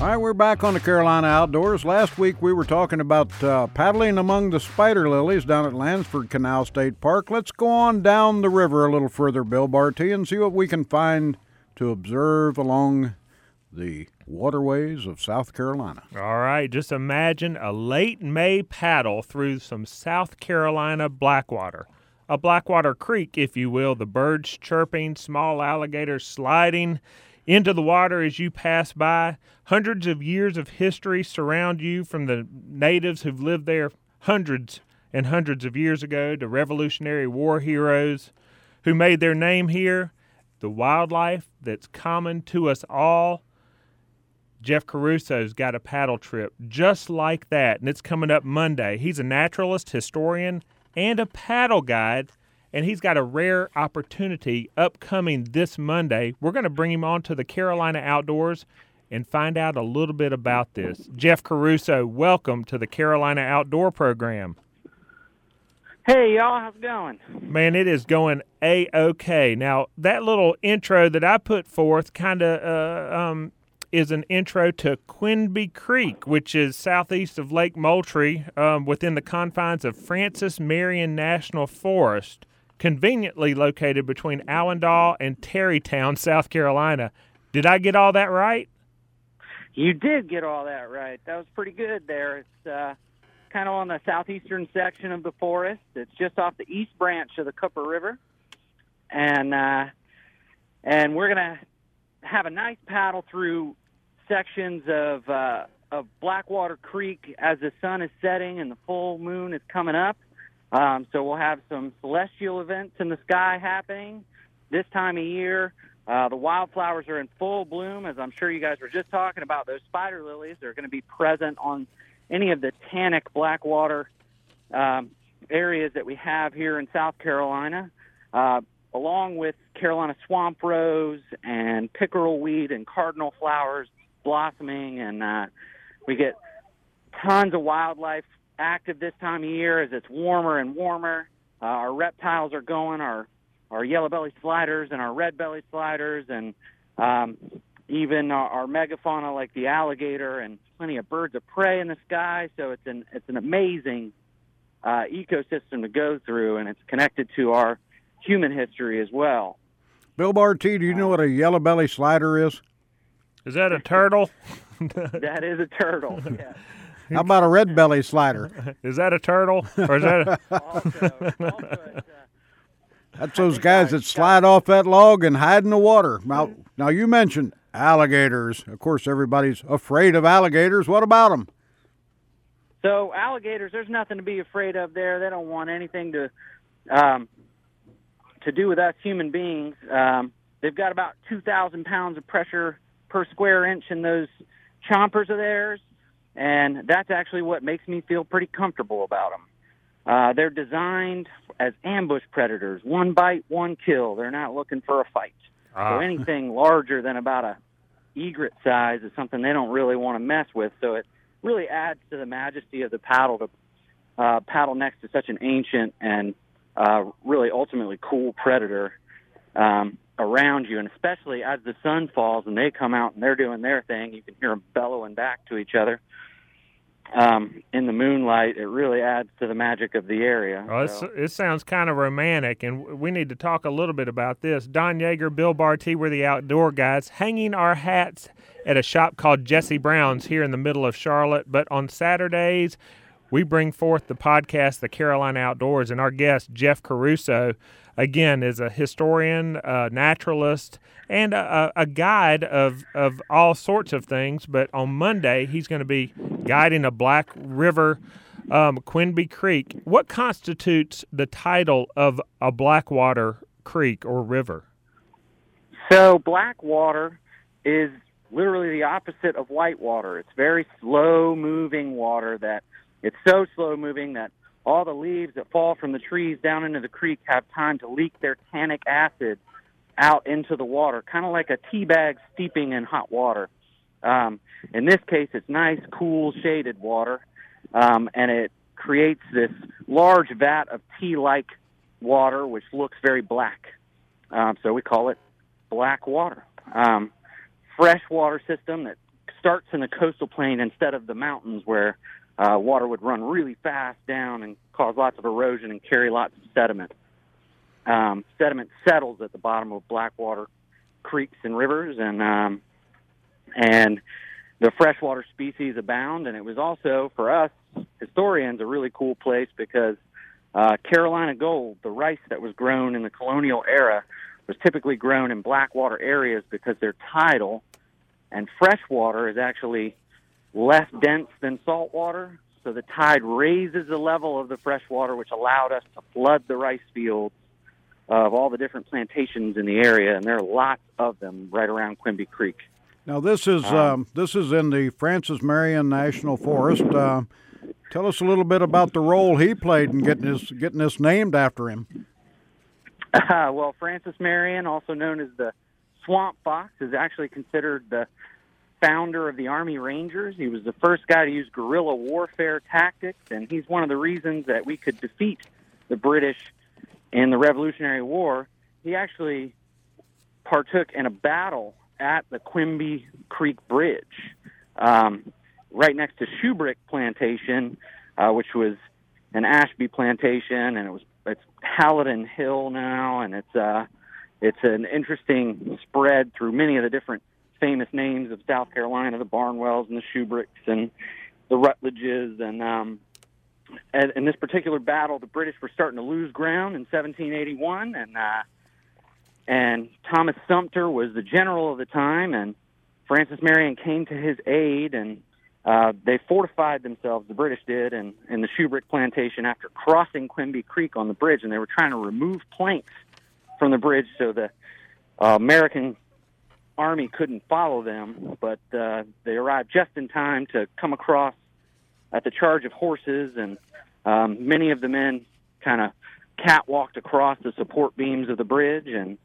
All right, we're back on the Carolina Outdoors. Last week we were talking about uh, paddling among the spider lilies down at Landsford Canal State Park. Let's go on down the river a little further, Bill Bartee, and see what we can find to observe along the waterways of South Carolina. All right, just imagine a late May paddle through some South Carolina blackwater. A blackwater creek, if you will, the birds chirping, small alligators sliding into the water as you pass by. Hundreds of years of history surround you from the natives who've lived there hundreds and hundreds of years ago to Revolutionary War heroes who made their name here. The wildlife that's common to us all. Geoff Caruso's got a paddle trip just like that, and it's coming up Monday. He's a naturalist, historian, and a paddle guide and he's got a rare opportunity upcoming this Monday. We're going to bring him on to the Carolina Outdoors and find out a little bit about this. Geoff Caruso, welcome to the Carolina Outdoor Program. Hey, y'all, how's it going? Man, it is going a okay. Now, that little intro that I put forth kind of uh, um, is an intro to Quinby Creek, which is southeast of Lake Moultrie um, within the confines of Francis Marion National Forest conveniently located between Allendale and Terrytown, South Carolina. Did I get all that right? You did get all that right. That was pretty good there. It's uh, kind of on the southeastern section of the forest. It's just off the east branch of the Cooper River, and uh, and we're gonna have a nice paddle through sections of uh, of Blackwater Creek as the sun is setting and the full moon is coming up. Um, so we'll have some celestial events in the sky happening this time of year. Uh, the wildflowers are in full bloom, as I'm sure you guys were just talking about. Those spider lilies are going to be present on any of the tannic blackwater um, areas that we have here in South Carolina, uh, along with Carolina swamp rose and pickerel weed and cardinal flowers blossoming, and uh, we get tons of wildlife active this time of year as it's warmer and warmer. Uh, our reptiles are going, our our yellow belly sliders and our red belly sliders, and um, even our, our megafauna like the alligator and plenty of birds of prey in the sky. So it's an it's an amazing uh, ecosystem to go through, and it's connected to our human history as well. Bill Bartee, do you know what a yellow belly slider is? Is that a turtle? that is a turtle. Yeah. How about a red belly slider? is that a turtle? Or is that a... also, also That's those guys that slide off that log and hide in the water. Now, now you mentioned alligators. Of course, everybody's afraid of alligators. What about them? So alligators, there's nothing to be afraid of there. They don't want anything to um, to do with us human beings. Um, they've got about 2,000 pounds of pressure per square inch in those chompers of theirs and that's actually what makes me feel pretty comfortable about them. Uh, they're designed as ambush predators, one bite, one kill. They're not looking for a fight. Ah. So anything larger than about a egret size is something they don't really want to mess with. So it really adds to the majesty of the paddle to uh, paddle next to such an ancient and uh, really ultimately cool predator um, around you. And especially as the sun falls and they come out and they're doing their thing, you can hear them bellowing back to each other um, in the moonlight, it really adds to the magic of the area. Oh, so. it sounds kind of romantic, and we need to talk a little bit about this. Don Yager, Bill Bartee, we're the outdoor guys, hanging our hats at a shop called Jesse Brown's here in the middle of Charlotte. But on Saturdays, we bring forth the podcast, The Carolina Outdoors, and our guest, Geoff Caruso, again, is a historian, a naturalist, and a, a guide of, of all sorts of things. But on Monday, he's going to be guiding a Black River, um, Quinby Creek. What constitutes the title of a Blackwater Creek or river? So, Blackwater is literally the opposite of whitewater. It's very slow moving water that it's so slow moving that all the leaves that fall from the trees down into the creek have time to leak their tannic acid out into the water, kind of like a tea bag steeping in hot water. Um, in this case, it's nice, cool, shaded water, um, and it creates this large vat of tea-like water, which looks very black. Um, so we call it black water. Um, fresh water system that starts in the coastal plain instead of the mountains where uh, water would run really fast down and cause lots of erosion and carry lots of sediment. Um, sediment settles at the bottom of blackwater creeks and rivers, and um, and the freshwater species abound. And it was also for us historians a really cool place because uh, Carolina gold, the rice that was grown in the colonial era, was typically grown in blackwater areas because they're tidal, and freshwater is actually less dense than salt water. So the tide raises the level of the freshwater, which allowed us to flood the rice fields of all the different plantations in the area, and there are lots of them right around Quinby Creek. Now this is um, um, this is in the Francis Marion National Forest. Uh, tell us a little bit about the role he played in getting this getting this named after him. Uh, well, Francis Marion, also known as the Swamp Fox, is actually considered the founder of the Army Rangers. He was the first guy to use guerrilla warfare tactics, and he's one of the reasons that we could defeat the British in the Revolutionary War. He actually partook in a battle at the Quinby Creek Bridge, um, right next to Shubrick Plantation, uh, which was an Ashby plantation, and it was it's Halidon Hill now, and it's uh, it's an interesting spread through many of the different famous names of South Carolina, the Barnwells and the Shubricks and the Rutledges, and um, and in this particular battle, the British were starting to lose ground in 1781, and uh, and Thomas Sumter was the general of the time, and Francis Marion came to his aid, and uh, they fortified themselves. The British did, and in the Shubrick plantation after crossing Quinby Creek on the bridge, and they were trying to remove planks from the bridge so the uh, American army couldn't follow them, but uh, they arrived just in time to come across at the charge of horses, and um, many of the men kind of catwalked across the support beams of the bridge and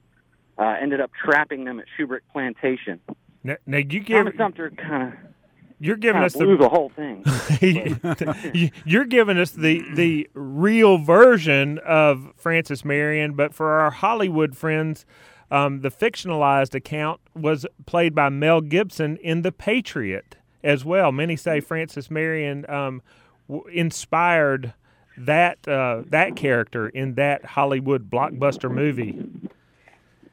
uh, ended up trapping them at Shubrick Plantation. Now, now you give Thomas Sumter kind of you're giving us the, the whole thing. you're giving us the the real version of Francis Marion, but for our Hollywood friends, um, the fictionalized account was played by Mel Gibson in The Patriot as well. Many say Francis Marion um, w- inspired that uh, that character in that Hollywood blockbuster movie.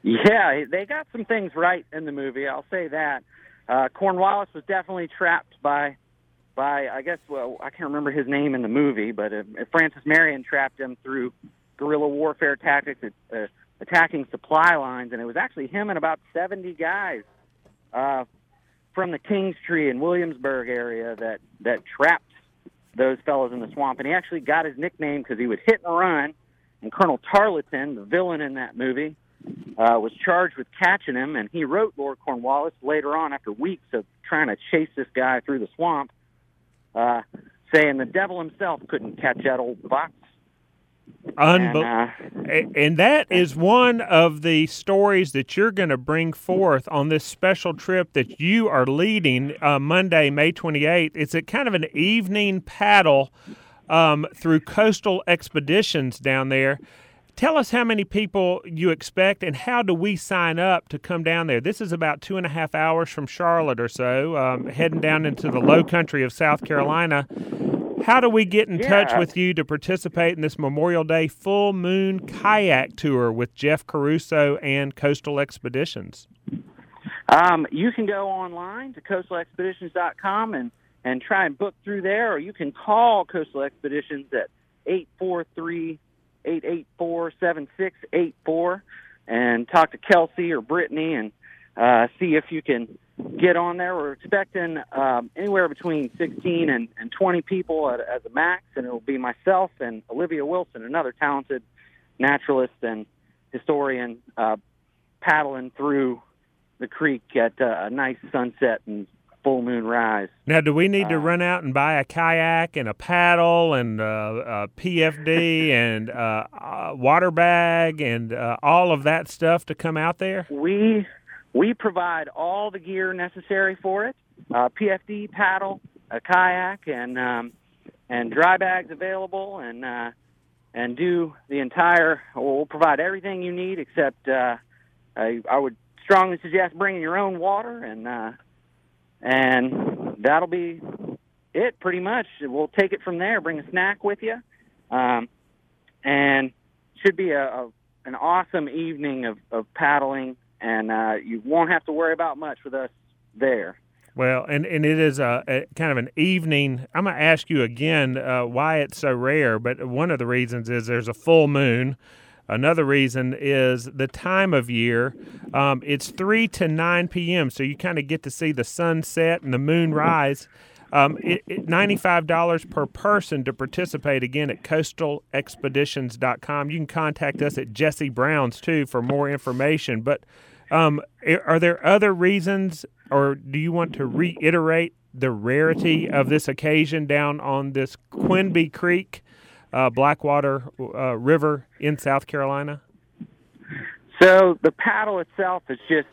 Yeah, they got some things right in the movie. I'll say that. Uh, Cornwallis was definitely trapped by, by I guess well I can't remember his name in the movie, but uh, Francis Marion trapped him through guerrilla warfare tactics, uh, attacking supply lines, and it was actually him and about 70 guys uh, from the Kingstree and Williamsburg area that that trapped those fellows in the swamp. And he actually got his nickname because he would hit and run. And Colonel Tarleton, the villain in that movie, uh, was charged with catching him. And he wrote Lord Cornwallis later on, after weeks of trying to chase this guy through the swamp, uh, saying the devil himself couldn't catch that old fox. Unbelievable. And, uh, and that is one of the stories that you're going to bring forth on this special trip that you are leading uh, Monday, May 28th. It's a kind of an evening paddle um, through coastal expeditions down there. Tell us how many people you expect and how do we sign up to come down there? This is about two and a half hours from Charlotte or so, um, heading down into the low country of South Carolina. How do we get in yeah. touch with you to participate in this Memorial Day full moon kayak tour with Geoff Caruso and Coastal Expeditions? Um, you can go online to coastalexpeditions.com and, and try and book through there, or you can call Coastal Expeditions at 843 884 7684 and talk to Kelsey or Brittany and uh, see if you can get on there. We're expecting um, anywhere between 16 and, and 20 people at, as a max, and it will be myself and Olivia Wilson, another talented naturalist and historian, uh, paddling through the creek at uh, a nice sunset and full moon rise. Now, do we need to uh, run out and buy a kayak and a paddle and uh, a PFD and uh, a water bag and uh, all of that stuff to come out there? We we provide all the gear necessary for it: uh, PFD paddle, a kayak, and um, and dry bags available, and uh, and do the entire. We'll provide everything you need, except uh, I, I would strongly suggest bringing your own water and uh, and that'll be it pretty much. We'll take it from there. Bring a snack with you, um, and should be a, a an awesome evening of, of paddling, and uh, you won't have to worry about much with us there. Well, and, and it is a, a kind of an evening. I'm going to ask you again uh, why it's so rare, but one of the reasons is there's a full moon. Another reason is the time of year. Um, it's 3 to 9 p.m., so you kind of get to see the sunset and the moon rise. Um, it, it, $95 per person to participate again at coastalexpeditions.com. You can contact us at Jesse Brown's too for more information. But um, are there other reasons, or do you want to reiterate the rarity of this occasion down on this Quinby Creek, uh, Blackwater uh, River in South Carolina? So the paddle itself is just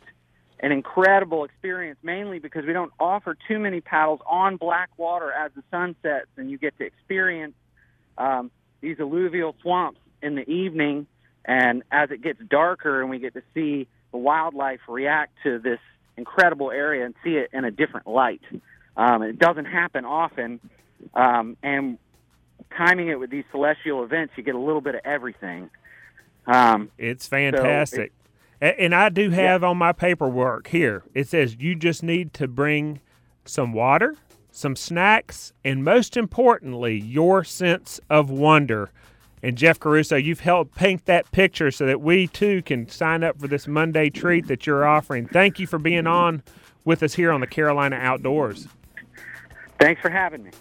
an incredible experience, mainly because we don't offer too many paddles on black water as the sun sets, and you get to experience um, these alluvial swamps in the evening. And as it gets darker, and we get to see the wildlife react to this incredible area and see it in a different light. Um, it doesn't happen often, um, and timing it with these celestial events, you get a little bit of everything. Um, it's fantastic. So and I do have yeah. on my paperwork here, it says you just need to bring some water, some snacks, and most importantly, your sense of wonder. And Geoff Caruso, you've helped paint that picture so that we too can sign up for this Monday treat that you're offering. Thank you for being on with us here on the Carolina Outdoors. Thanks for having me.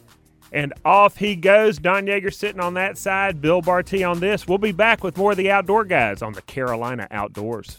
And off he goes. Don Yager sitting on that side, Bill Bartee on this. We'll be back with more of the outdoor guys on the Carolina Outdoors.